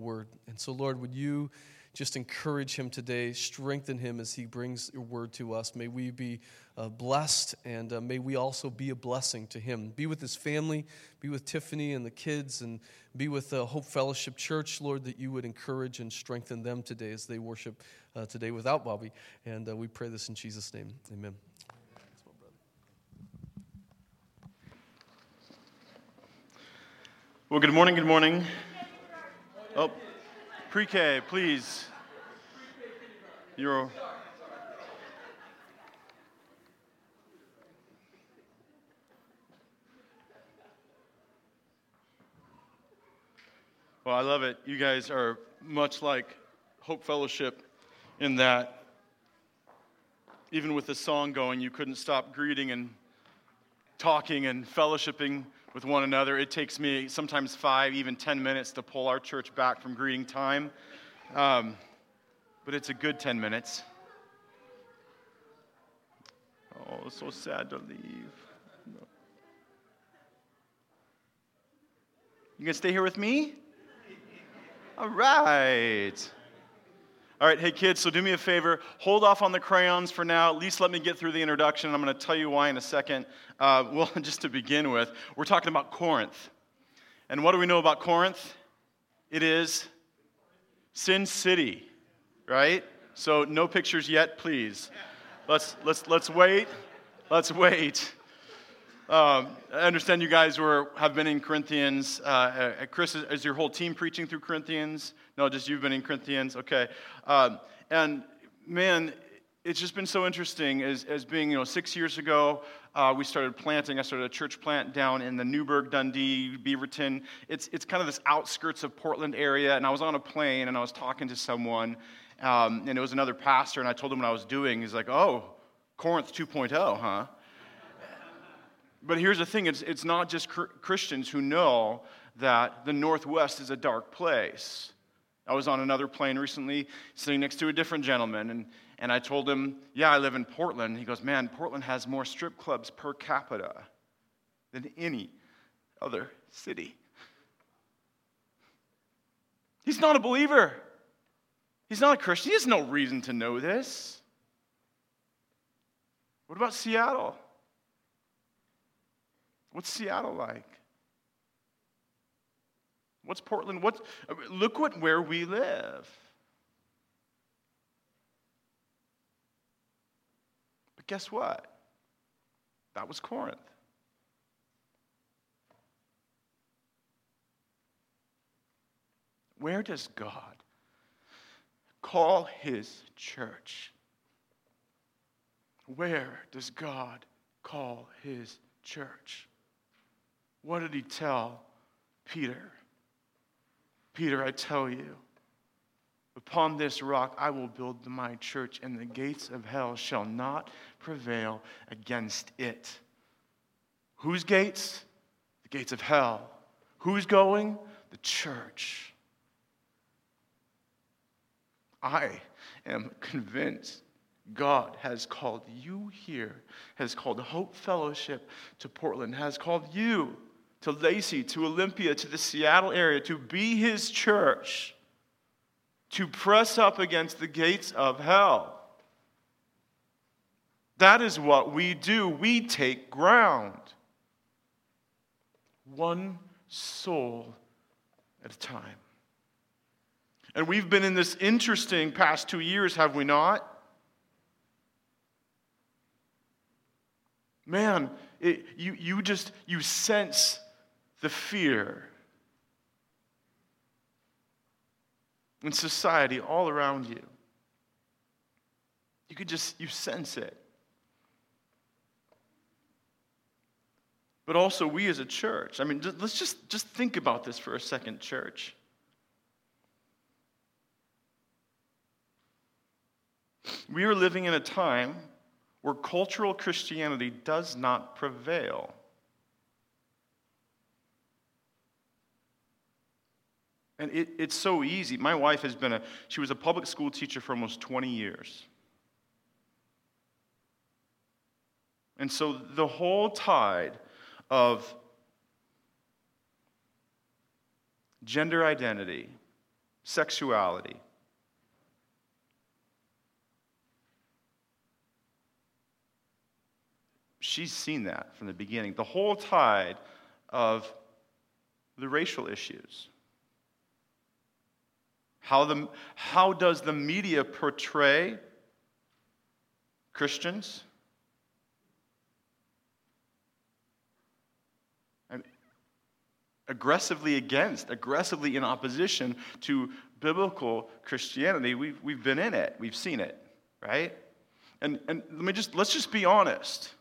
word. And so, Lord, would you just encourage him today, strengthen him as he brings your word to us. May we be uh, blessed and uh, may we also be a blessing to him. Be with his family, be with Tiffany and the kids, and be with uh, Hope Fellowship Church, Lord, that you would encourage and strengthen them today as they worship uh, today without Bobby. And uh, we pray this in Jesus' name. Amen. Well, good morning, good morning. Oh, pre K, please. You're. Well, I love it. You guys are much like Hope Fellowship in that even with the song going, you couldn't stop greeting and talking and fellowshipping with one another. It takes me sometimes five, even 10 minutes to pull our church back from greeting time. Um, but it's a good 10 minutes. Oh, so sad to leave. You gonna stay here with me? All right. All right, hey kids, so do me a favor. Hold off on the crayons for now. At least let me get through the introduction. I'm going to tell you why in a second. Uh, well, just to begin with, we're talking about Corinth. And what do we know about Corinth? It is Sin City, right? So no pictures yet, please. Let's, let's, let's wait. Let's wait. Um, I understand you guys were, have been in Corinthians. Uh, Chris, is your whole team preaching through Corinthians? No, just you've been in Corinthians. Okay. Um, and man, it's just been so interesting as, as being, you know, six years ago, uh, we started planting. I started a church plant down in the Newburgh, Dundee, Beaverton. It's, it's kind of this outskirts of Portland area. And I was on a plane and I was talking to someone, um, and it was another pastor, and I told him what I was doing. He's like, oh, Corinth 2.0, huh? But here's the thing it's, it's not just Christians who know that the Northwest is a dark place. I was on another plane recently, sitting next to a different gentleman, and, and I told him, Yeah, I live in Portland. He goes, Man, Portland has more strip clubs per capita than any other city. He's not a believer. He's not a Christian. He has no reason to know this. What about Seattle? What's Seattle like? What's Portland? What, look what, where we live. But guess what? That was Corinth. Where does God call his church? Where does God call his church? What did he tell Peter? Peter, I tell you, upon this rock I will build my church, and the gates of hell shall not prevail against it. Whose gates? The gates of hell. Who's going? The church. I am convinced God has called you here, has called Hope Fellowship to Portland, has called you to Lacey, to Olympia, to the Seattle area, to be his church, to press up against the gates of hell. That is what we do. We take ground. One soul at a time. And we've been in this interesting past two years, have we not? Man, it, you, you just, you sense the fear in society all around you. You could just, you sense it. But also, we as a church, I mean, let's just, just think about this for a second, church. We are living in a time where cultural Christianity does not prevail. And it, it's so easy. My wife has been a, she was a public school teacher for almost 20 years. And so the whole tide of gender identity sexuality. She's seen that from the beginning. The whole tide of the racial issues. How, the, how does the media portray Christians? aggressively against, aggressively in opposition to biblical Christianity. We've, we've been in it, we've seen it, right? And, and let me just, let's just be honest.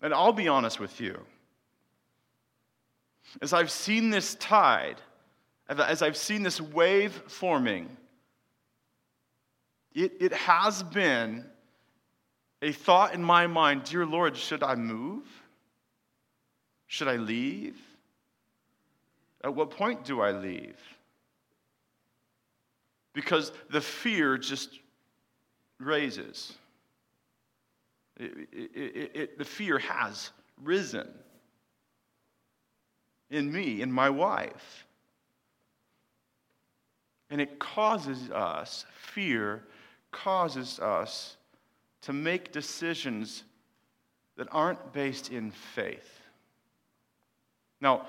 And I'll be honest with you. As I've seen this tide, as I've seen this wave forming, it, it has been a thought in my mind Dear Lord, should I move? Should I leave? At what point do I leave? Because the fear just raises. It, it, it, the fear has risen in me, in my wife. And it causes us, fear causes us to make decisions that aren't based in faith. Now,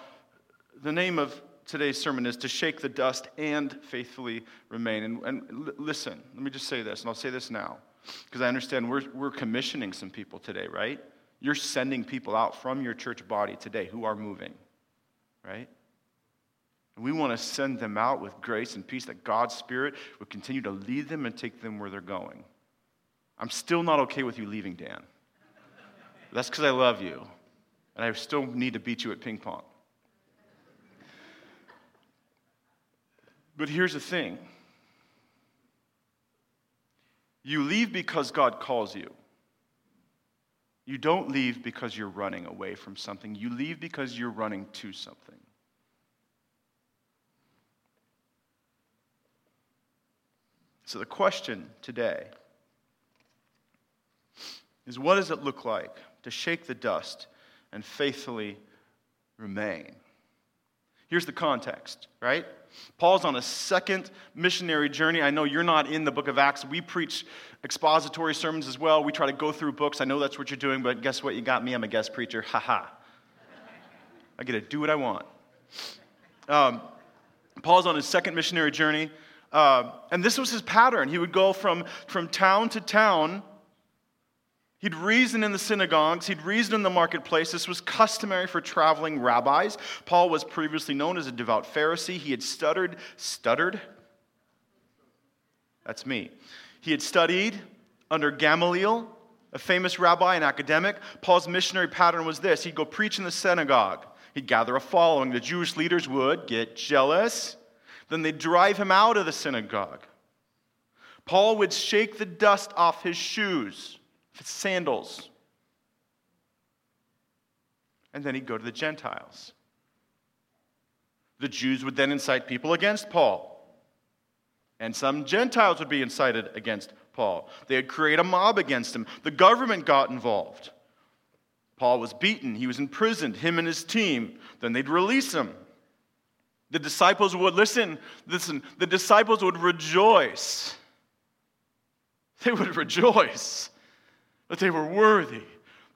the name of today's sermon is To Shake the Dust and Faithfully Remain. And, and l- listen, let me just say this, and I'll say this now, because I understand we're, we're commissioning some people today, right? You're sending people out from your church body today who are moving, right? We want to send them out with grace and peace that God's Spirit would continue to lead them and take them where they're going. I'm still not okay with you leaving, Dan. That's because I love you, and I still need to beat you at ping pong. But here's the thing you leave because God calls you. You don't leave because you're running away from something. You leave because you're running to something. So, the question today is what does it look like to shake the dust and faithfully remain? Here's the context, right? Paul's on a second missionary journey. I know you're not in the book of Acts. We preach expository sermons as well. We try to go through books. I know that's what you're doing, but guess what? You got me. I'm a guest preacher. Ha ha. I get to do what I want. Um, Paul's on his second missionary journey. Uh, and this was his pattern. He would go from, from town to town He'd reason in the synagogues, he'd reason in the marketplace. This was customary for traveling rabbis. Paul was previously known as a devout Pharisee. He had stuttered, stuttered? That's me. He had studied under Gamaliel, a famous rabbi and academic. Paul's missionary pattern was this he'd go preach in the synagogue, he'd gather a following. The Jewish leaders would get jealous, then they'd drive him out of the synagogue. Paul would shake the dust off his shoes his sandals. And then he'd go to the Gentiles. The Jews would then incite people against Paul. And some Gentiles would be incited against Paul. They'd create a mob against him. The government got involved. Paul was beaten, he was imprisoned, him and his team. Then they'd release him. The disciples would listen, listen, the disciples would rejoice. They would rejoice that they were worthy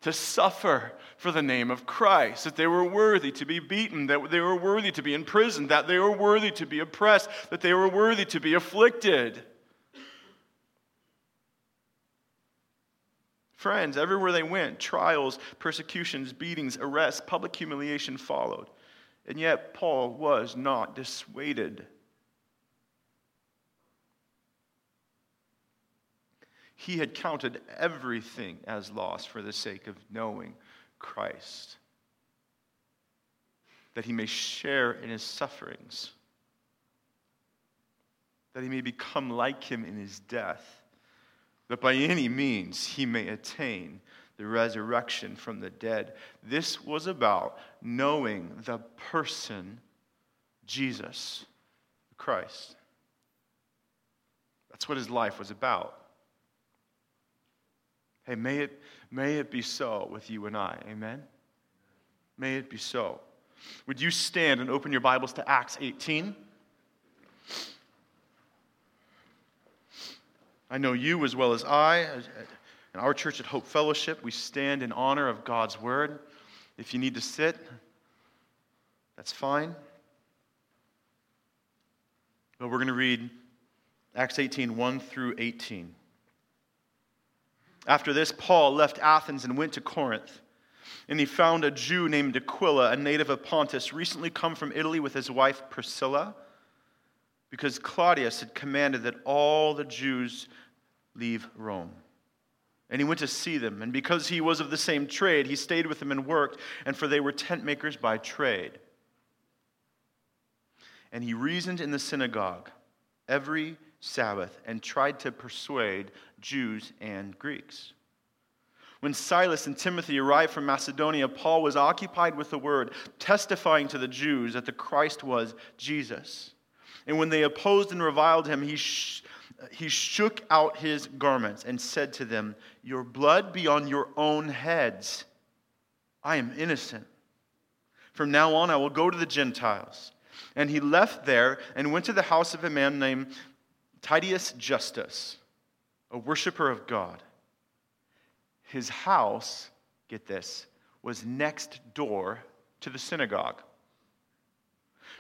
to suffer for the name of Christ, that they were worthy to be beaten, that they were worthy to be imprisoned, that they were worthy to be oppressed, that they were worthy to be afflicted. Friends, everywhere they went, trials, persecutions, beatings, arrests, public humiliation followed. And yet, Paul was not dissuaded. He had counted everything as loss for the sake of knowing Christ, that he may share in his sufferings, that he may become like him in his death, that by any means he may attain the resurrection from the dead. This was about knowing the person Jesus Christ. That's what his life was about. Hey, may it, may it be so with you and I. Amen? May it be so. Would you stand and open your Bibles to Acts 18? I know you as well as I. Uh, uh, in our church at Hope Fellowship, we stand in honor of God's word. If you need to sit, that's fine. But we're going to read Acts 18 1 through 18. After this, Paul left Athens and went to Corinth. And he found a Jew named Aquila, a native of Pontus, recently come from Italy with his wife Priscilla, because Claudius had commanded that all the Jews leave Rome. And he went to see them. And because he was of the same trade, he stayed with them and worked, and for they were tent makers by trade. And he reasoned in the synagogue every Sabbath and tried to persuade Jews and Greeks. When Silas and Timothy arrived from Macedonia, Paul was occupied with the word, testifying to the Jews that the Christ was Jesus. And when they opposed and reviled him, he, sh- he shook out his garments and said to them, Your blood be on your own heads. I am innocent. From now on, I will go to the Gentiles. And he left there and went to the house of a man named Titius Justus, a worshiper of God. His house, get this, was next door to the synagogue.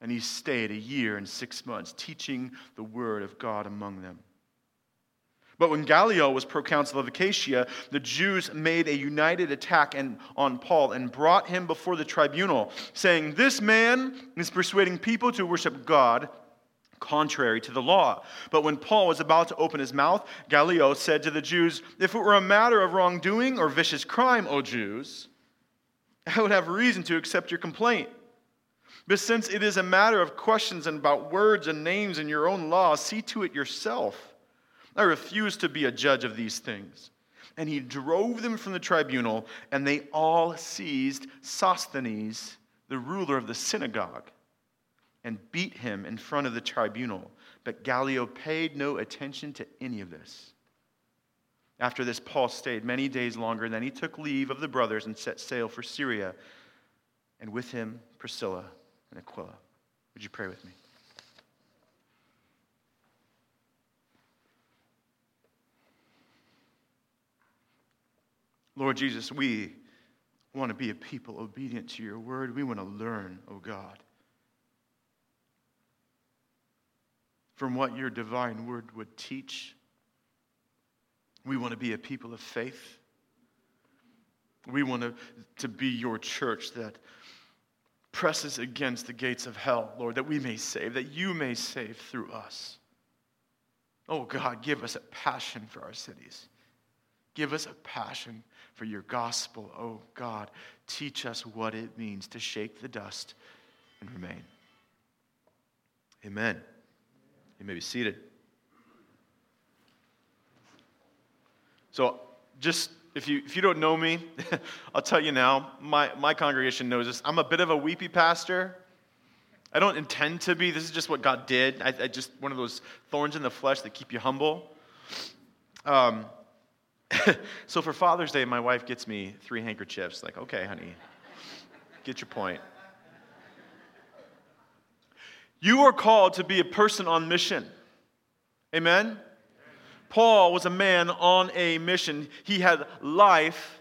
And he stayed a year and six months, teaching the word of God among them. But when Gallio was proconsul of Achaia, the Jews made a united attack on Paul and brought him before the tribunal, saying, This man is persuading people to worship God contrary to the law. But when Paul was about to open his mouth, Gallio said to the Jews, If it were a matter of wrongdoing or vicious crime, O Jews, I would have reason to accept your complaint. But since it is a matter of questions and about words and names and your own law, see to it yourself. I refuse to be a judge of these things. And he drove them from the tribunal, and they all seized Sosthenes, the ruler of the synagogue and beat him in front of the tribunal. But Gallio paid no attention to any of this. After this, Paul stayed many days longer, then he took leave of the brothers and set sail for Syria, and with him Priscilla and Aquila. Would you pray with me? Lord Jesus, we want to be a people obedient to your word. We want to learn, oh God. from what your divine word would teach. We want to be a people of faith. We want to, to be your church that presses against the gates of hell, Lord, that we may save, that you may save through us. Oh God, give us a passion for our cities. Give us a passion for your gospel. Oh God, teach us what it means to shake the dust and remain. Amen. You may be seated. So, just if you, if you don't know me, I'll tell you now, my, my congregation knows this. I'm a bit of a weepy pastor. I don't intend to be. This is just what God did. I, I just, one of those thorns in the flesh that keep you humble. Um, so for Father's Day, my wife gets me three handkerchiefs. Like, okay, honey, get your point. You are called to be a person on mission. Amen? Paul was a man on a mission. He had life,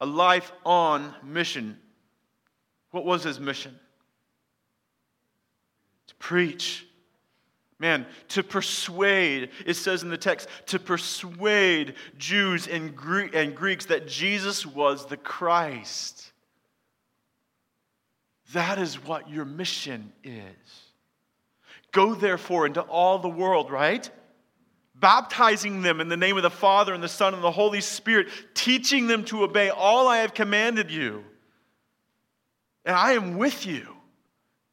a life on mission. What was his mission? To preach. Man, to persuade, it says in the text, to persuade Jews and, and Greeks that Jesus was the Christ. That is what your mission is. Go therefore into all the world, right? Baptizing them in the name of the Father and the Son and the Holy Spirit, teaching them to obey all I have commanded you. And I am with you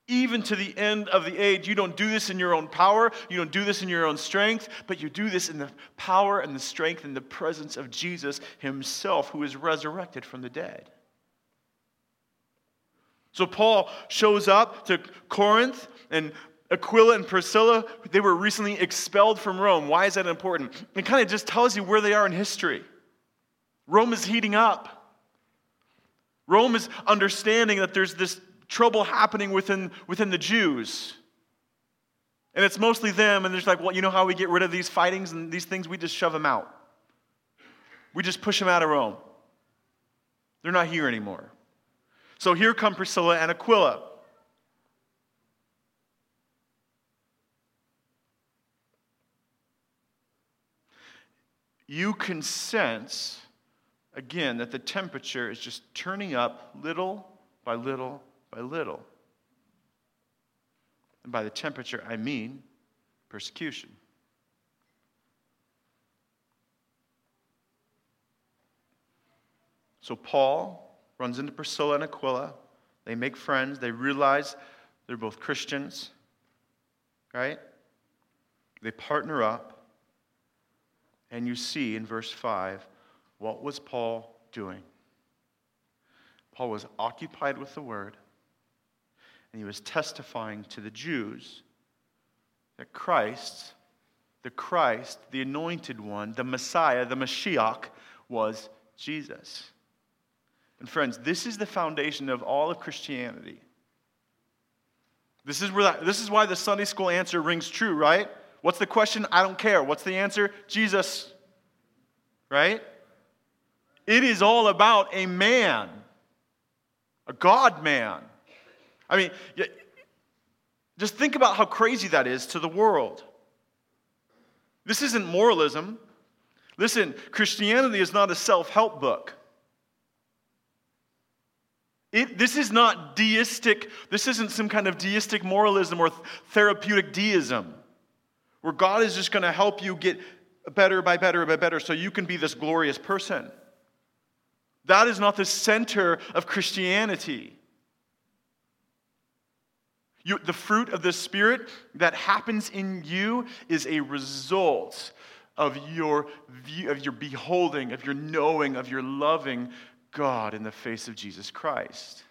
even to the end of the age. You don't do this in your own power, you don't do this in your own strength, but you do this in the power and the strength and the presence of Jesus himself, who is resurrected from the dead. So Paul shows up to Corinth, and Aquila and Priscilla, they were recently expelled from Rome. Why is that important? It kind of just tells you where they are in history. Rome is heating up. Rome is understanding that there's this trouble happening within, within the Jews. And it's mostly them, and they're like, well, you know how we get rid of these fightings and these things? We just shove them out. We just push them out of Rome. They're not here anymore. So here come Priscilla and Aquila. You can sense, again, that the temperature is just turning up little by little by little. And by the temperature, I mean persecution. So Paul runs into Priscilla and Aquila. They make friends. They realize they're both Christians, right? They partner up. And you see in verse 5 what was Paul doing? Paul was occupied with the word and he was testifying to the Jews that Christ, the Christ, the anointed one, the Messiah, the Mashiach, was Jesus. And friends, this is the foundation of all of Christianity. This is, where that, this is why the Sunday school answer rings true, right? What's the question? I don't care. What's the answer? Jesus. Right? It is all about a man, a God man. I mean, just think about how crazy that is to the world. This isn't moralism. Listen, Christianity is not a self help book. It, this is not deistic, this isn't some kind of deistic moralism or therapeutic deism where God is just going to help you get better by better by better so you can be this glorious person. That is not the center of Christianity. You, the fruit of the Spirit that happens in you is a result of your view, of your beholding, of your knowing, of your loving God in the face of Jesus Christ.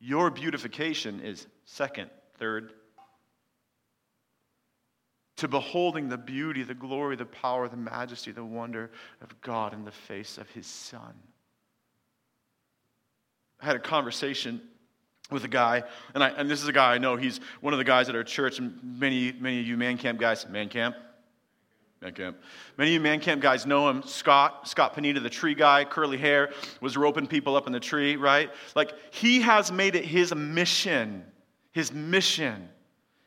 Your beautification is second, third, to beholding the beauty, the glory, the power, the majesty, the wonder of God in the face of his Son. I had a conversation with a guy, and, I, and this is a guy I know. He's one of the guys at our church, and many, many of you man camp guys, man camp, man camp. Many of you man camp guys know him. Scott, Scott Panita, the tree guy, curly hair, was roping people up in the tree, right? Like he has made it his mission, his mission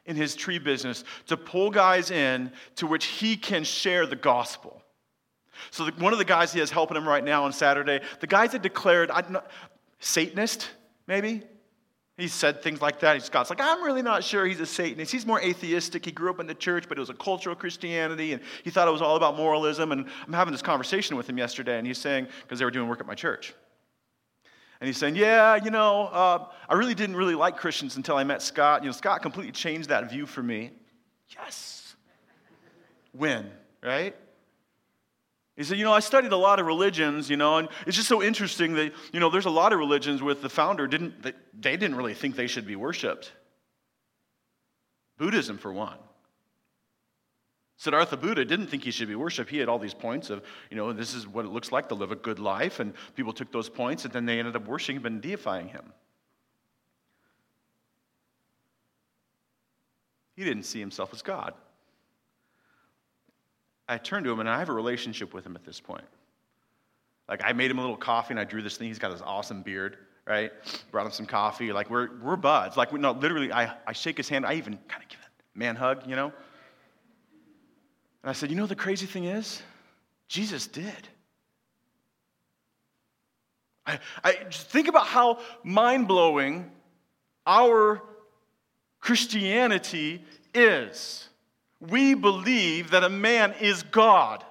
in his tree business to pull guys in to which he can share the gospel. So the, one of the guys he has helping him right now on Saturday, the guys that declared, I, Satanist, maybe he said things like that. Scott's like, I'm really not sure he's a Satanist. He's more atheistic. He grew up in the church, but it was a cultural Christianity, and he thought it was all about moralism. And I'm having this conversation with him yesterday, and he's saying, because they were doing work at my church. And he's saying, Yeah, you know, uh, I really didn't really like Christians until I met Scott. You know, Scott completely changed that view for me. Yes. When, right? He said, You know, I studied a lot of religions, you know, and it's just so interesting that, you know, there's a lot of religions with the founder didn't, they, they didn't really think they should be worshiped. Buddhism, for one. Siddhartha Buddha didn't think he should be worshiped. He had all these points of, you know, this is what it looks like to live a good life, and people took those points and then they ended up worshiping him and deifying him. He didn't see himself as God. I turned to him and I have a relationship with him at this point. Like I made him a little coffee and I drew this thing. He's got this awesome beard, right? Brought him some coffee. Like we're, we're buds. Like, no, literally, I, I shake his hand. I even kind of give a man hug, you know? And I said, you know the crazy thing is? Jesus did. I, I think about how mind blowing our Christianity is we believe that a man is God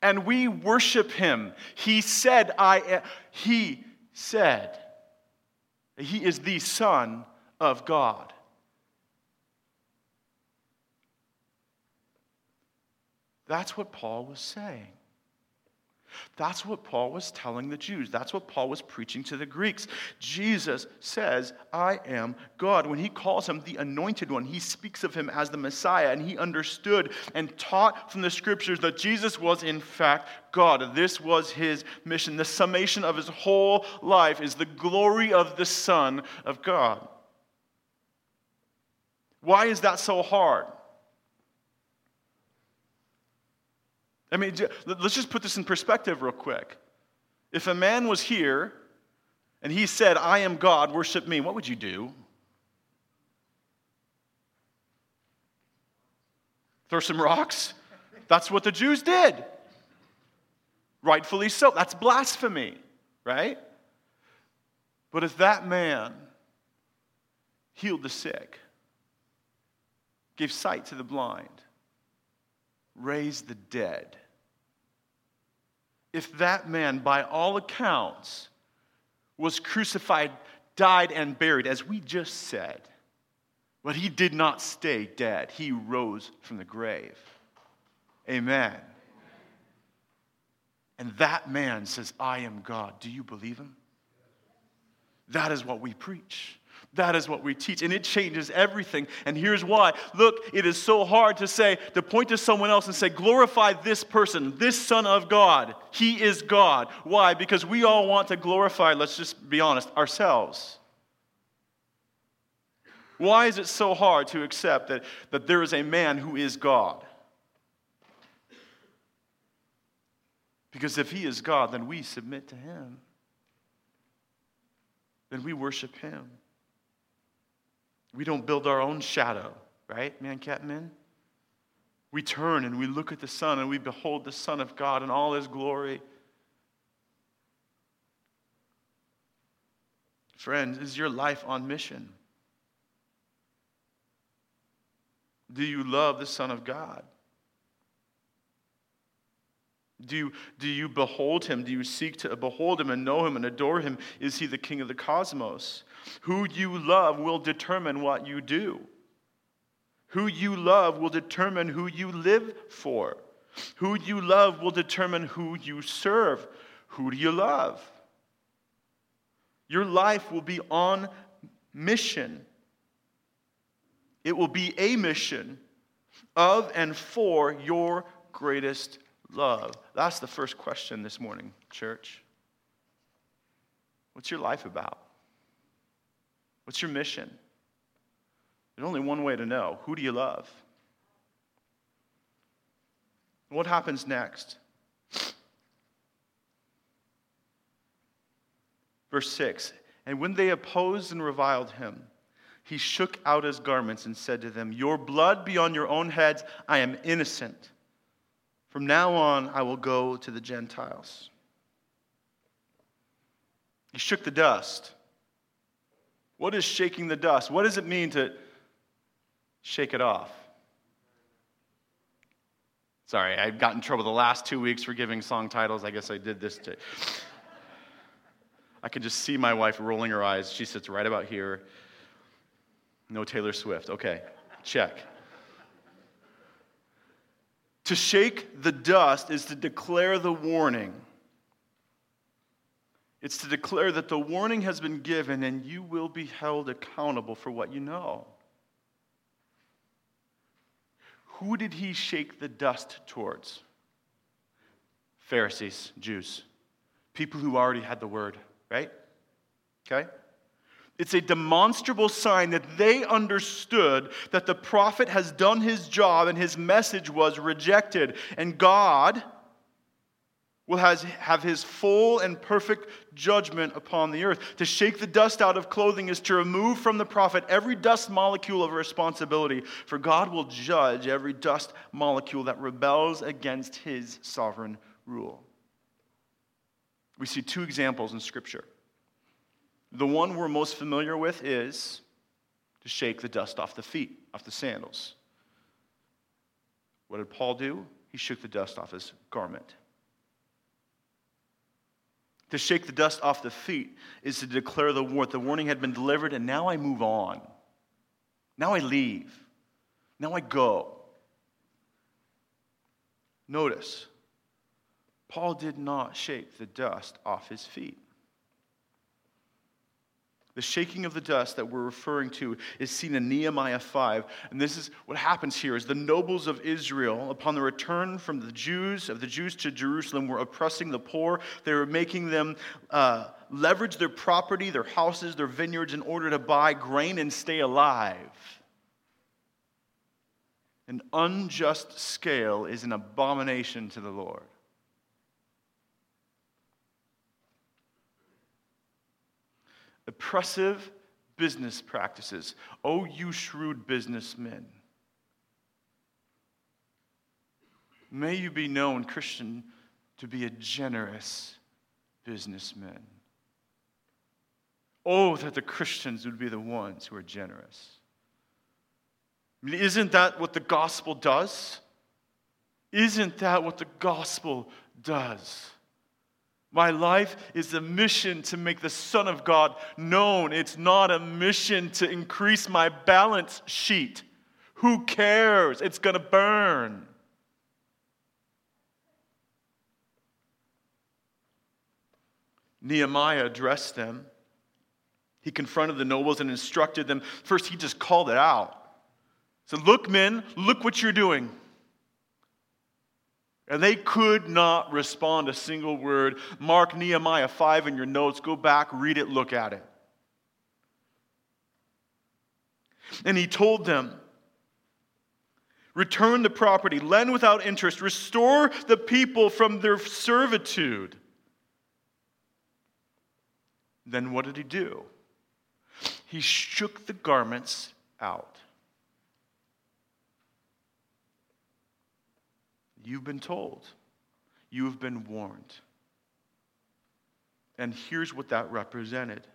and we worship him. He said, I am, he said He is the Son of God. That's what Paul was saying. That's what Paul was telling the Jews. That's what Paul was preaching to the Greeks. Jesus says, I am God. When he calls him the anointed one, he speaks of him as the Messiah, and he understood and taught from the scriptures that Jesus was, in fact, God. This was his mission. The summation of his whole life is the glory of the Son of God. Why is that so hard? I mean, let's just put this in perspective real quick. If a man was here and he said, I am God, worship me, what would you do? Throw some rocks? That's what the Jews did. Rightfully so. That's blasphemy, right? But if that man healed the sick, gave sight to the blind, raised the dead, if that man, by all accounts, was crucified, died, and buried, as we just said, but he did not stay dead, he rose from the grave. Amen. And that man says, I am God. Do you believe him? That is what we preach. That is what we teach, and it changes everything. And here's why. Look, it is so hard to say, to point to someone else and say, glorify this person, this Son of God. He is God. Why? Because we all want to glorify, let's just be honest, ourselves. Why is it so hard to accept that, that there is a man who is God? Because if he is God, then we submit to him. Then we worship him. We don't build our own shadow, right, man, cat, men? We turn and we look at the Son and we behold the Son of God in all his glory. Friends, is your life on mission? Do you love the Son of God? Do you, do you behold him? Do you seek to behold him and know him and adore him? Is he the king of the cosmos? Who you love will determine what you do. Who you love will determine who you live for. Who you love will determine who you serve. Who do you love? Your life will be on mission. It will be a mission of and for your greatest love? That's the first question this morning, church. What's your life about? What's your mission? There's only one way to know who do you love? What happens next? Verse 6 And when they opposed and reviled him, he shook out his garments and said to them, Your blood be on your own heads. I am innocent. From now on, I will go to the Gentiles. He shook the dust. What is shaking the dust? What does it mean to shake it off? Sorry, I got in trouble the last two weeks for giving song titles. I guess I did this to. I could just see my wife rolling her eyes. She sits right about here. No Taylor Swift. Okay, check. To shake the dust is to declare the warning. It's to declare that the warning has been given and you will be held accountable for what you know. Who did he shake the dust towards? Pharisees, Jews, people who already had the word, right? Okay? It's a demonstrable sign that they understood that the prophet has done his job and his message was rejected. And God will has, have his full and perfect judgment upon the earth. To shake the dust out of clothing is to remove from the prophet every dust molecule of responsibility, for God will judge every dust molecule that rebels against his sovereign rule. We see two examples in Scripture. The one we're most familiar with is to shake the dust off the feet, off the sandals. What did Paul do? He shook the dust off his garment. To shake the dust off the feet is to declare the warning. The warning had been delivered, and now I move on. Now I leave. Now I go. Notice, Paul did not shake the dust off his feet. The shaking of the dust that we're referring to is seen in Nehemiah 5. And this is what happens here is the nobles of Israel, upon the return from the Jews, of the Jews to Jerusalem, were oppressing the poor. They were making them uh, leverage their property, their houses, their vineyards in order to buy grain and stay alive. An unjust scale is an abomination to the Lord. Oppressive business practices. Oh, you shrewd businessmen. May you be known, Christian, to be a generous businessman. Oh, that the Christians would be the ones who are generous. I mean, isn't that what the gospel does? Isn't that what the gospel does? My life is a mission to make the Son of God known. It's not a mission to increase my balance sheet. Who cares? It's going to burn. Nehemiah addressed them. He confronted the nobles and instructed them. First, he just called it out. He said, Look, men, look what you're doing. And they could not respond a single word. Mark Nehemiah 5 in your notes. Go back, read it, look at it. And he told them, Return the property, lend without interest, restore the people from their servitude. Then what did he do? He shook the garments out. You've been told, you have been warned. And here's what that represented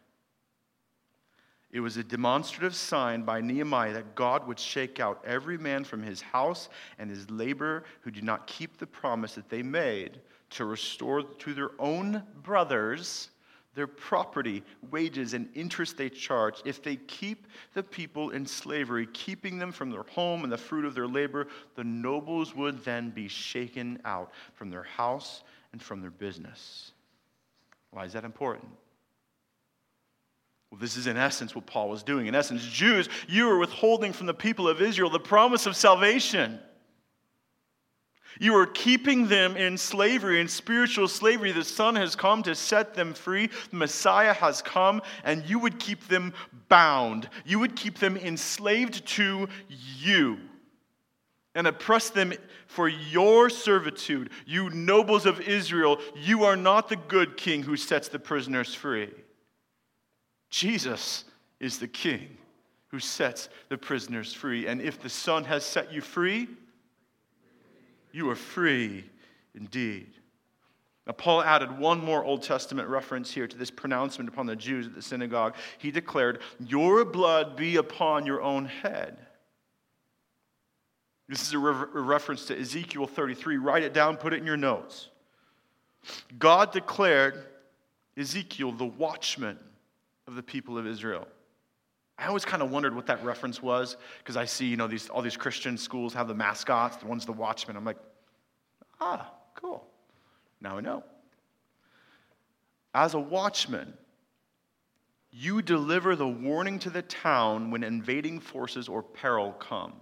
it was a demonstrative sign by Nehemiah that God would shake out every man from his house and his labor who did not keep the promise that they made to restore to their own brothers their property, wages, and interest they charge, if they keep the people in slavery, keeping them from their home and the fruit of their labor, the nobles would then be shaken out from their house and from their business. Why is that important? Well, this is in essence what Paul was doing. In essence, Jews, you are withholding from the people of Israel the promise of salvation. You are keeping them in slavery, in spiritual slavery. The Son has come to set them free. The Messiah has come, and you would keep them bound. You would keep them enslaved to you and oppress them for your servitude. You nobles of Israel, you are not the good king who sets the prisoners free. Jesus is the king who sets the prisoners free. And if the Son has set you free, you are free indeed. Now, Paul added one more Old Testament reference here to this pronouncement upon the Jews at the synagogue. He declared, Your blood be upon your own head. This is a, re- a reference to Ezekiel 33. Write it down, put it in your notes. God declared Ezekiel the watchman of the people of Israel. I always kind of wondered what that reference was because I see, you know, these, all these Christian schools have the mascots. The one's the watchman. I'm like, ah, cool. Now I know. As a watchman, you deliver the warning to the town when invading forces or peril come.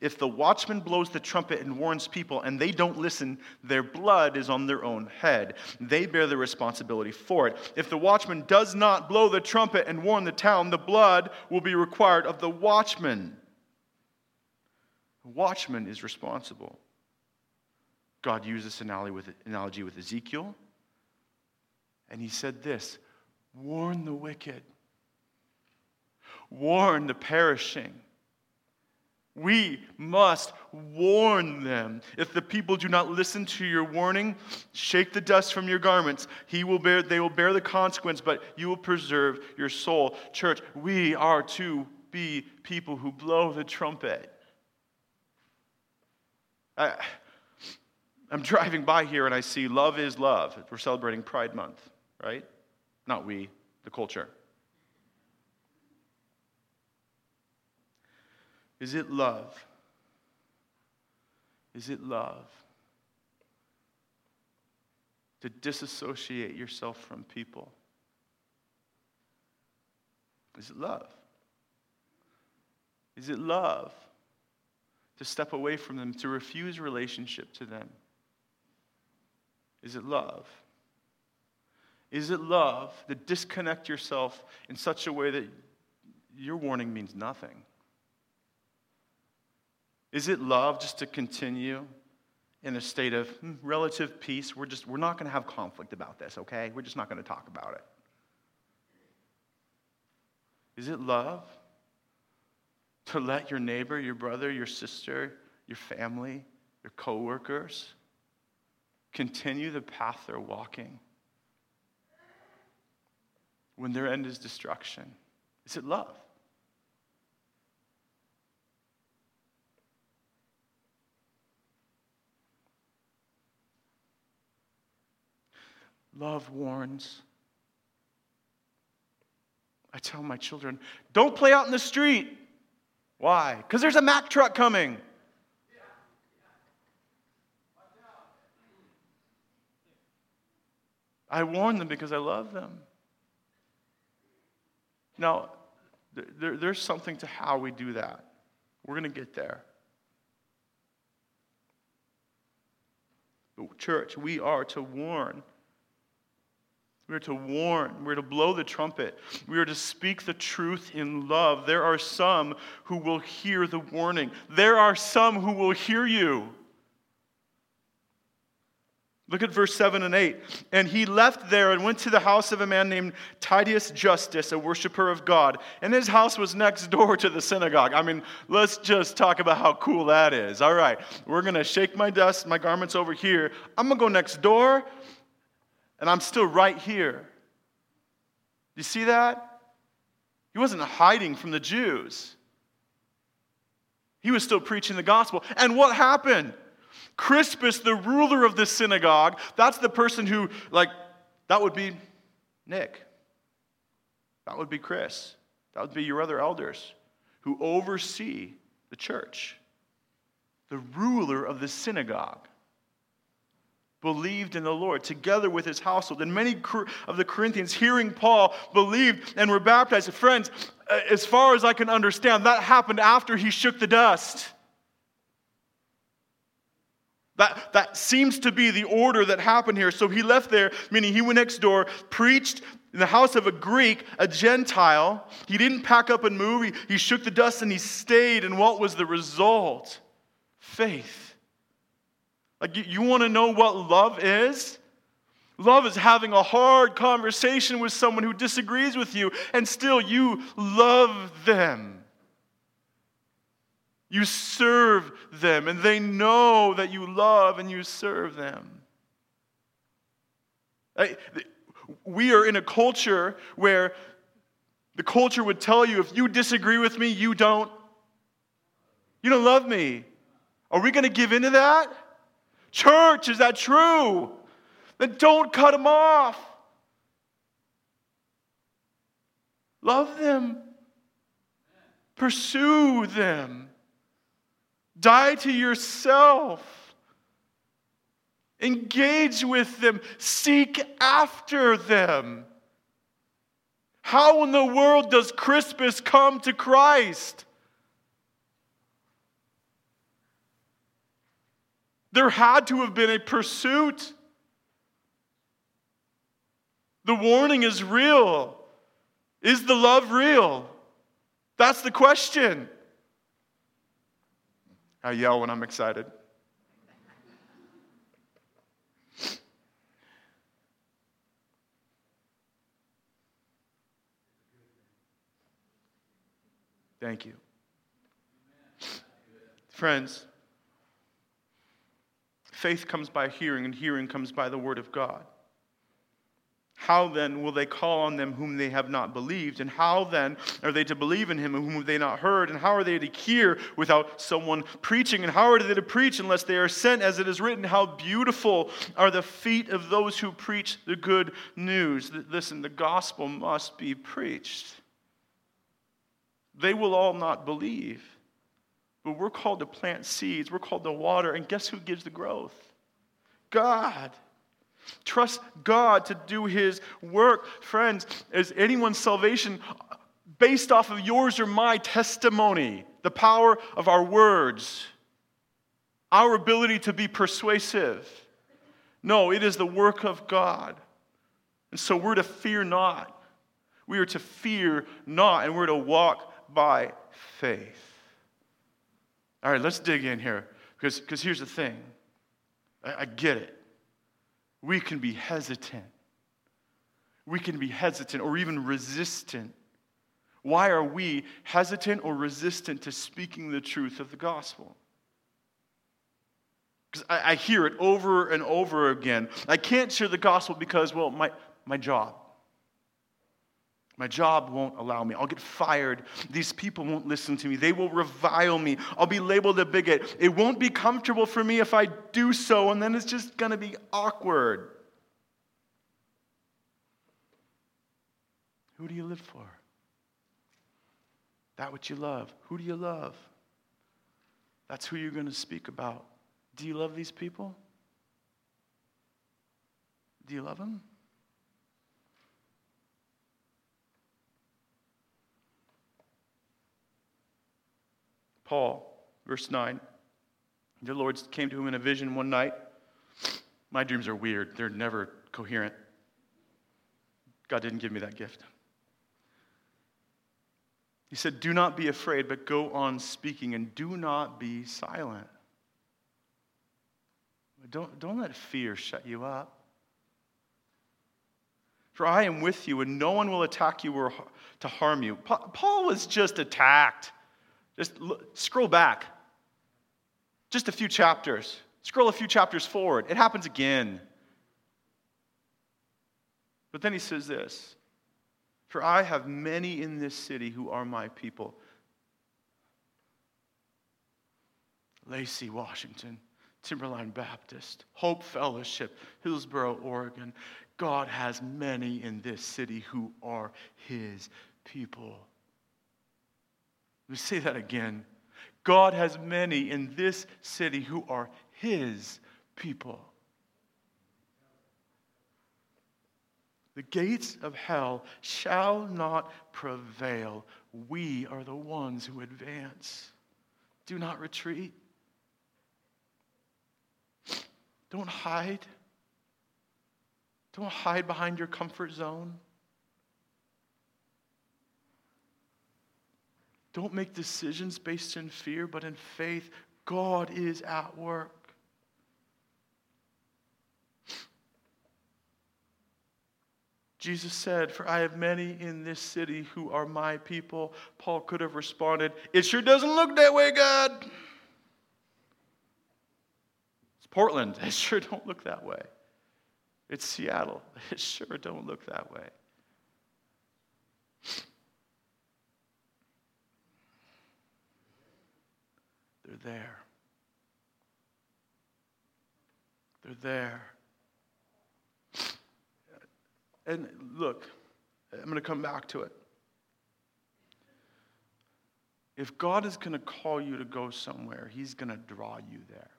If the watchman blows the trumpet and warns people and they don't listen, their blood is on their own head. They bear the responsibility for it. If the watchman does not blow the trumpet and warn the town, the blood will be required of the watchman. The watchman is responsible. God used this analogy with Ezekiel, and he said this warn the wicked, warn the perishing. We must warn them. If the people do not listen to your warning, shake the dust from your garments. He will bear, they will bear the consequence, but you will preserve your soul. Church, we are to be people who blow the trumpet. I, I'm driving by here and I see love is love. We're celebrating Pride Month, right? Not we, the culture. Is it love? Is it love to disassociate yourself from people? Is it love? Is it love to step away from them, to refuse relationship to them? Is it love? Is it love to disconnect yourself in such a way that your warning means nothing? Is it love just to continue in a state of hmm, relative peace? We're just we're not going to have conflict about this, okay? We're just not going to talk about it. Is it love to let your neighbor, your brother, your sister, your family, your coworkers continue the path they're walking when their end is destruction? Is it love? Love warns. I tell my children, don't play out in the street. Why? Because there's a Mack truck coming. I warn them because I love them. Now, there, there's something to how we do that. We're going to get there. But, church, we are to warn we are to warn. We are to blow the trumpet. We are to speak the truth in love. There are some who will hear the warning. There are some who will hear you. Look at verse 7 and 8. And he left there and went to the house of a man named Titius Justus, a worshiper of God. And his house was next door to the synagogue. I mean, let's just talk about how cool that is. All right, we're going to shake my dust, my garments over here. I'm going to go next door and I'm still right here. You see that? He wasn't hiding from the Jews. He was still preaching the gospel. And what happened? Crispus, the ruler of the synagogue, that's the person who, like, that would be Nick. That would be Chris. That would be your other elders who oversee the church. The ruler of the synagogue believed in the Lord together with his household. And many of the Corinthians, hearing Paul, believed and were baptized. Friends, uh, as far as I can understand, that happened after he shook the dust. That, that seems to be the order that happened here. So he left there, meaning he went next door, preached in the house of a Greek, a Gentile. He didn't pack up and move. He, he shook the dust and he stayed. And what was the result? Faith. Like, you, you want to know what love is? Love is having a hard conversation with someone who disagrees with you, and still you love them. You serve them, and they know that you love and you serve them. We are in a culture where the culture would tell you if you disagree with me, you don't. You don't love me. Are we going to give into that? Church, is that true? Then don't cut them off. Love them. Pursue them. Die to yourself. Engage with them. Seek after them. How in the world does Crispus come to Christ? There had to have been a pursuit. The warning is real. Is the love real? That's the question. I yell when I'm excited. Thank you. Friends, Faith comes by hearing, and hearing comes by the Word of God. How then will they call on them whom they have not believed? And how then are they to believe in him whom they have not heard? And how are they to hear without someone preaching? And how are they to preach unless they are sent? As it is written, How beautiful are the feet of those who preach the good news. Listen, the gospel must be preached. They will all not believe. But we're called to plant seeds, we're called to water. And guess who gives the growth? God. Trust God to do His work. Friends, is anyone's salvation based off of yours or my testimony? The power of our words, our ability to be persuasive. No, it is the work of God. And so we're to fear not. We are to fear not, and we're to walk by faith. All right, let's dig in here. Because, because here's the thing I, I get it we can be hesitant. We can be hesitant or even resistant. Why are we hesitant or resistant to speaking the truth of the gospel? Because I, I, hear it over and over again. I can't share the gospel because, well, my, my job. My job won't allow me. I'll get fired. These people won't listen to me. They will revile me. I'll be labeled a bigot. It won't be comfortable for me if I do so, and then it's just going to be awkward. Who do you live for? That which you love. Who do you love? That's who you're going to speak about. Do you love these people? Do you love them? Paul, verse 9. The Lord came to him in a vision one night. My dreams are weird, they're never coherent. God didn't give me that gift. He said, Do not be afraid, but go on speaking, and do not be silent. Don't, don't let fear shut you up. For I am with you, and no one will attack you or to harm you. Paul was just attacked. Just look, scroll back. Just a few chapters. Scroll a few chapters forward. It happens again. But then he says this For I have many in this city who are my people. Lacey, Washington, Timberline Baptist, Hope Fellowship, Hillsboro, Oregon. God has many in this city who are his people. Me say that again. God has many in this city who are his people. The gates of hell shall not prevail. We are the ones who advance. Do not retreat. Don't hide. Don't hide behind your comfort zone. Don't make decisions based in fear, but in faith. God is at work. Jesus said, For I have many in this city who are my people. Paul could have responded, It sure doesn't look that way, God. It's Portland. It sure don't look that way. It's Seattle. It sure don't look that way. They're there. They're there. And look, I'm going to come back to it. If God is going to call you to go somewhere, He's going to draw you there.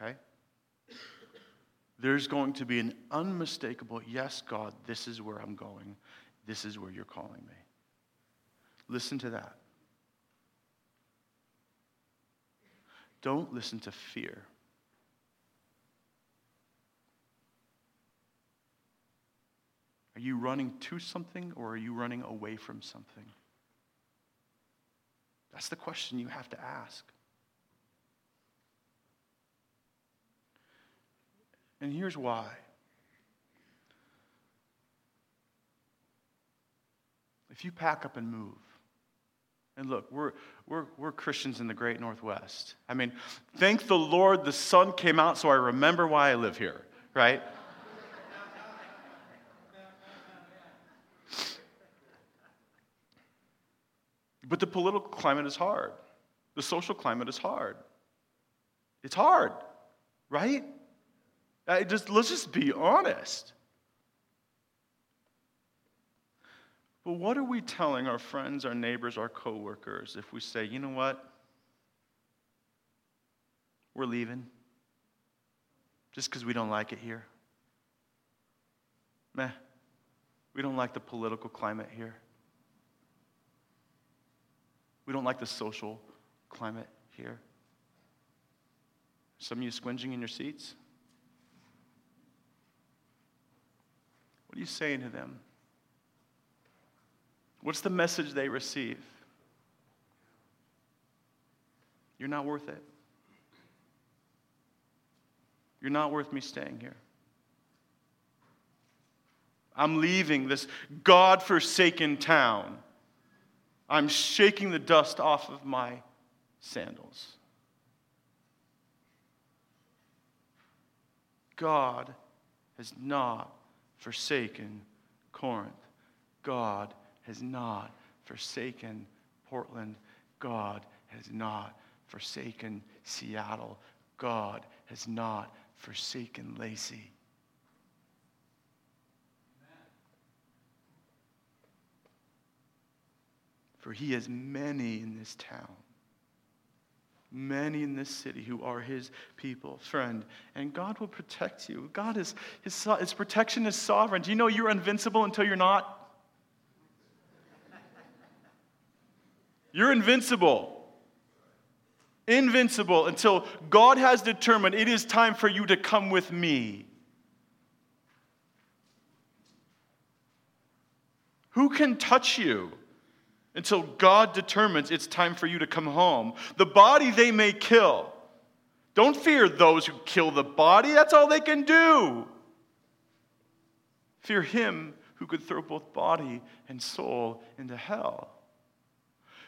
Okay? There's going to be an unmistakable, yes, God, this is where I'm going. This is where you're calling me. Listen to that. Don't listen to fear. Are you running to something or are you running away from something? That's the question you have to ask. And here's why. If you pack up and move, and look, we're, we're, we're Christians in the great Northwest. I mean, thank the Lord the sun came out so I remember why I live here, right? but the political climate is hard, the social climate is hard. It's hard, right? I just, let's just be honest. But what are we telling our friends, our neighbors, our coworkers if we say, you know what? We're leaving just because we don't like it here? Meh. We don't like the political climate here. We don't like the social climate here. Some of you squinging in your seats? What are you saying to them? What's the message they receive? You're not worth it. You're not worth me staying here. I'm leaving this God forsaken town. I'm shaking the dust off of my sandals. God has not forsaken Corinth. God has not forsaken Portland. God has not forsaken Seattle. God has not forsaken Lacey. For he has many in this town, many in this city who are his people, friend. And God will protect you. God is, his, his protection is sovereign. Do you know you're invincible until you're not? You're invincible. Invincible until God has determined it is time for you to come with me. Who can touch you? until God determines it's time for you to come home. The body they may kill. Don't fear those who kill the body, that's all they can do. Fear him who could throw both body and soul into hell.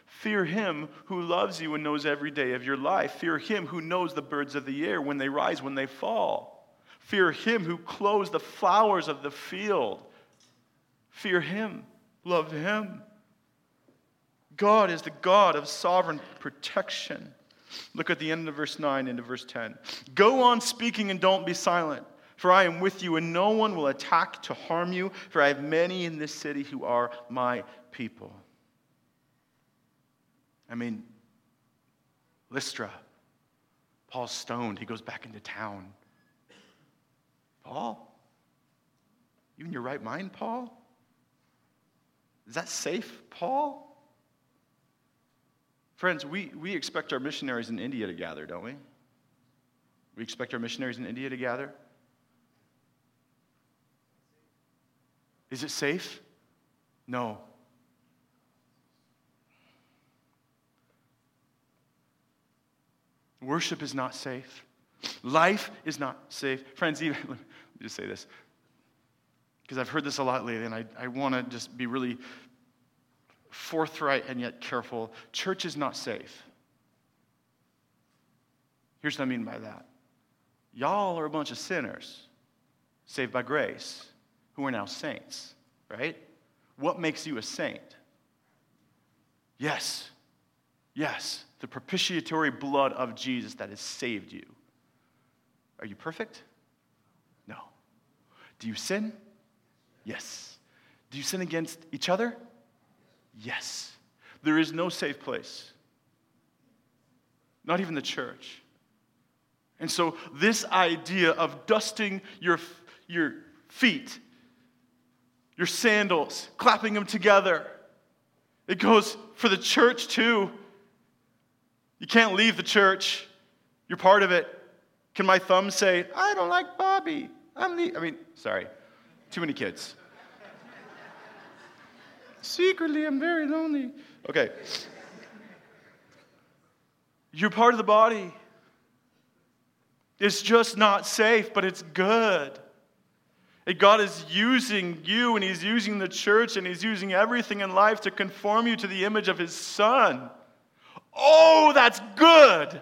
Fear him who loves you and knows every day of your life. Fear him who knows the birds of the air when they rise, when they fall. Fear him who clothes the flowers of the field. Fear him. Love him. God is the God of sovereign protection. Look at the end of verse 9 into verse 10. Go on speaking and don't be silent, for I am with you, and no one will attack to harm you, for I have many in this city who are my people. I mean, Lystra, Paul's stoned. He goes back into town. Paul? You in your right mind, Paul? Is that safe, Paul? Friends, we, we expect our missionaries in India to gather, don't we? We expect our missionaries in India to gather. Is it safe? No. Worship is not safe. Life is not safe. Friends, even, let me just say this, because I've heard this a lot lately, and I, I want to just be really forthright and yet careful. Church is not safe. Here's what I mean by that y'all are a bunch of sinners saved by grace who are now saints, right? What makes you a saint? Yes, yes, the propitiatory blood of Jesus that has saved you. Are you perfect? No. Do you sin? Yes. Do you sin against each other? Yes. There is no safe place, not even the church. And so, this idea of dusting your, your feet, your sandals, clapping them together, it goes for the church too. You can't leave the church, you're part of it. Can my thumb say, I don't like Bobby? I'm the, I mean, sorry, too many kids. Secretly, I'm very lonely. Okay. You're part of the body. It's just not safe, but it's good. And God is using you and He's using the church and He's using everything in life to conform you to the image of His Son. Oh, that's good.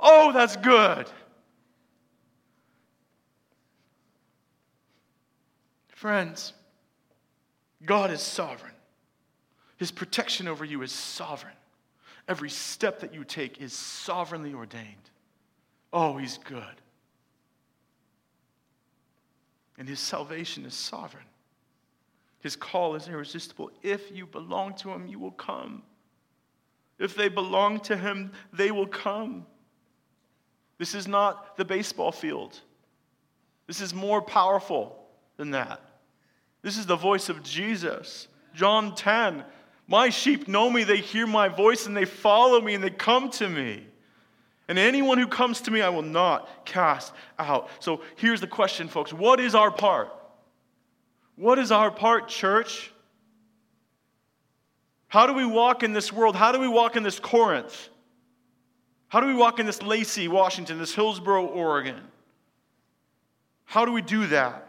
Oh, that's good. Friends, God is sovereign. His protection over you is sovereign. Every step that you take is sovereignly ordained. Oh, He's good. And His salvation is sovereign. His call is irresistible. If you belong to Him, you will come. If they belong to Him, they will come. This is not the baseball field. This is more powerful than that. This is the voice of Jesus. John 10 My sheep know me, they hear my voice, and they follow me, and they come to me. And anyone who comes to me, I will not cast out. So here's the question, folks What is our part? What is our part, church? How do we walk in this world? How do we walk in this Corinth? How do we walk in this Lacey, Washington, this Hillsboro, Oregon? How do we do that?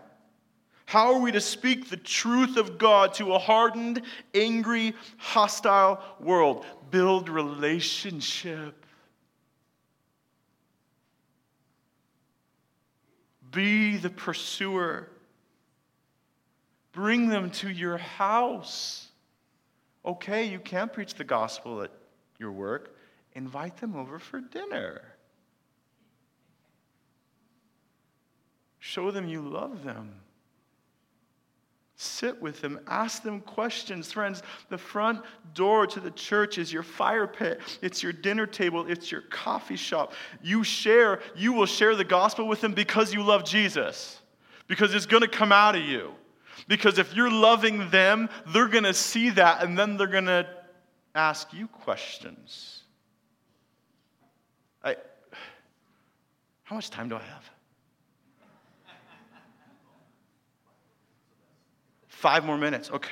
How are we to speak the truth of God to a hardened, angry, hostile world? Build relationship. Be the pursuer. Bring them to your house. Okay, you can't preach the gospel at your work invite them over for dinner. Show them you love them. Sit with them, ask them questions. Friends, the front door to the church is your fire pit, it's your dinner table, it's your coffee shop. You share, you will share the gospel with them because you love Jesus, because it's going to come out of you. Because if you're loving them, they're going to see that and then they're going to ask you questions. I, how much time do I have? Five more minutes. Okay.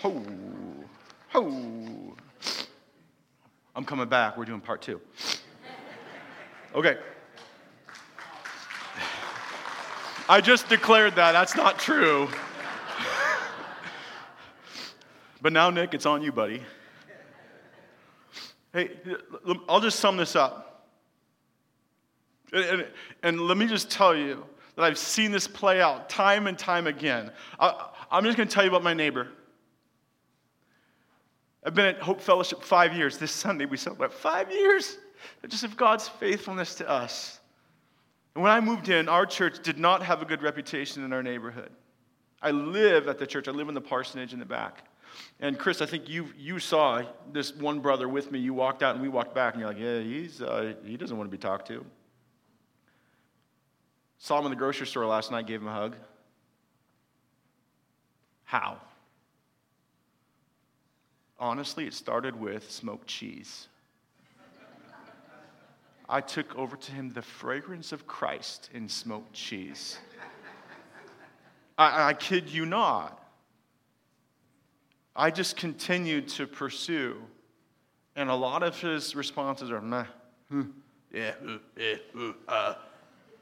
Ho, ho. I'm coming back. We're doing part two. Okay. I just declared that. That's not true. but now, Nick, it's on you, buddy. Hey, I'll just sum this up. And, and, and, let me just tell you that I've seen this play out time and time again. I, I'm just going to tell you about my neighbor. I've been at Hope Fellowship five years. This Sunday we celebrate five years just of God's faithfulness to us. And when I moved in, our church did not have a good reputation in our neighborhood. I live at the church, I live in the parsonage in the back. And Chris, I think you, you saw this one brother with me. You walked out and we walked back, and you're like, yeah, he's, uh, he doesn't want to be talked to. Saw him in the grocery store last night, gave him a hug. How? Honestly, it started with smoked cheese. I took over to him the fragrance of Christ in smoked cheese. I, I kid you not. I just continued to pursue. And a lot of his responses are, meh, hmm, yeah, uh, yeah, uh, uh.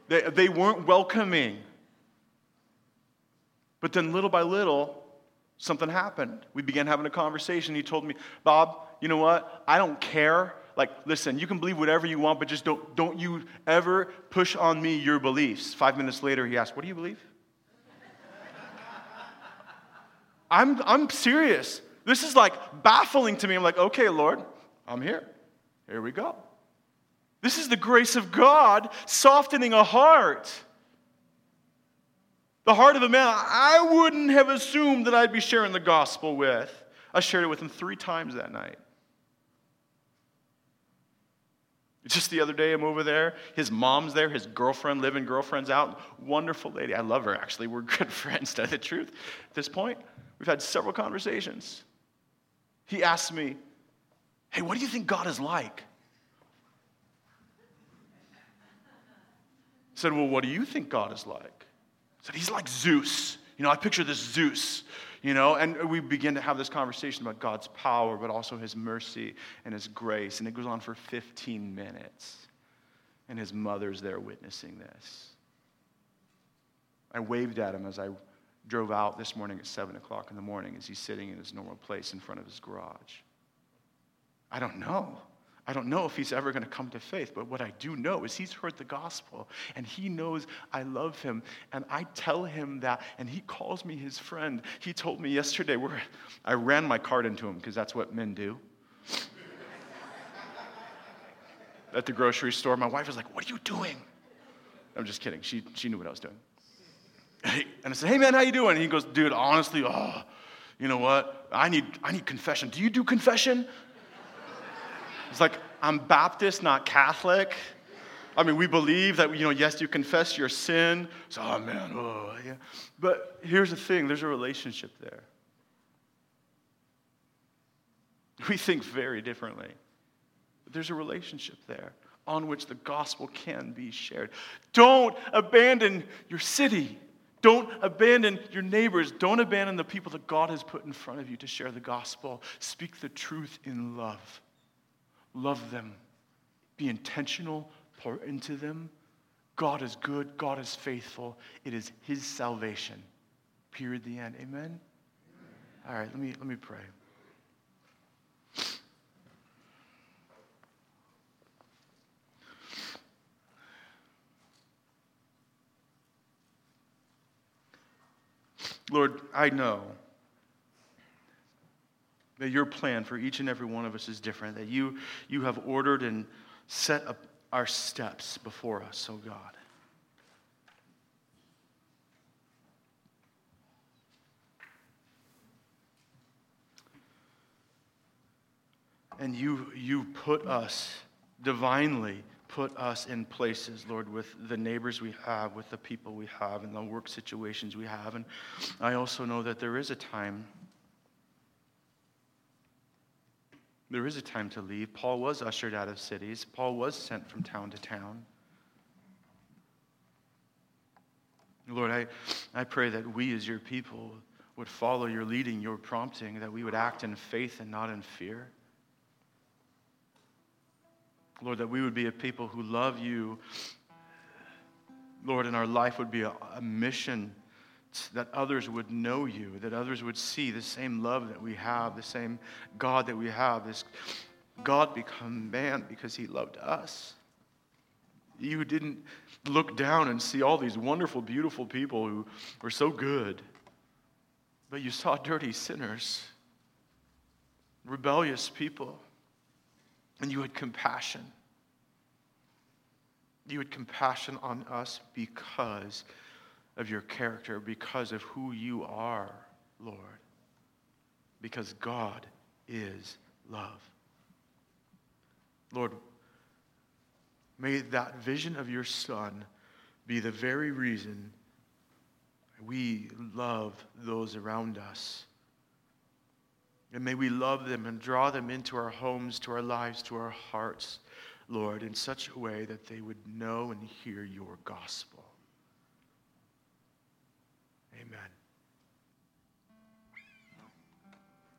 They, they weren't welcoming. But then little by little, something happened. We began having a conversation. He told me, Bob, you know what? I don't care. Like, listen, you can believe whatever you want, but just don't, don't you ever push on me your beliefs. Five minutes later, he asked, What do you believe? I'm, I'm serious. This is like baffling to me. I'm like, okay, Lord, I'm here. Here we go. This is the grace of God softening a heart. The heart of a man I wouldn't have assumed that I'd be sharing the gospel with. I shared it with him three times that night. Just the other day, I'm over there. His mom's there, his girlfriend, living girlfriend's out. Wonderful lady. I love her, actually. We're good friends, to the truth at this point. We've had several conversations. He asked me, Hey, what do you think God is like? I said, Well, what do you think God is like? I said, He's like Zeus. You know, I picture this Zeus, you know, and we begin to have this conversation about God's power, but also His mercy and His grace. And it goes on for 15 minutes. And his mother's there witnessing this. I waved at him as I drove out this morning at 7 o'clock in the morning as he's sitting in his normal place in front of his garage. I don't know. I don't know if he's ever going to come to faith, but what I do know is he's heard the gospel and he knows I love him. And I tell him that, and he calls me his friend. He told me yesterday, where I ran my card into him because that's what men do. At the grocery store, my wife was like, What are you doing? I'm just kidding. She, she knew what I was doing. And I said, Hey man, how you doing? And he goes, Dude, honestly, oh, you know what? I need, I need confession. Do you do confession? It's like, I'm Baptist, not Catholic. I mean, we believe that, you know, yes, you confess your sin. So, oh man, oh, yeah. But here's the thing there's a relationship there. We think very differently. But there's a relationship there on which the gospel can be shared. Don't abandon your city. Don't abandon your neighbors. Don't abandon the people that God has put in front of you to share the gospel. Speak the truth in love. Love them. Be intentional. Pour into them. God is good. God is faithful. It is His salvation. Period. The end. Amen? All right, let me, let me pray. Lord, I know that your plan for each and every one of us is different, that you, you have ordered and set up our steps before us, oh God. And you, you put us divinely put us in places, Lord, with the neighbors we have, with the people we have, and the work situations we have. And I also know that there is a time. There is a time to leave. Paul was ushered out of cities. Paul was sent from town to town. Lord, I, I pray that we as your people would follow your leading, your prompting, that we would act in faith and not in fear. Lord, that we would be a people who love you. Lord, and our life would be a, a mission that others would know you, that others would see the same love that we have, the same God that we have, this God become man because he loved us. You didn't look down and see all these wonderful, beautiful people who were so good, but you saw dirty sinners, rebellious people and you had compassion. You had compassion on us because of your character, because of who you are, Lord. Because God is love. Lord, may that vision of your Son be the very reason we love those around us and may we love them and draw them into our homes, to our lives, to our hearts, Lord, in such a way that they would know and hear your gospel. Amen.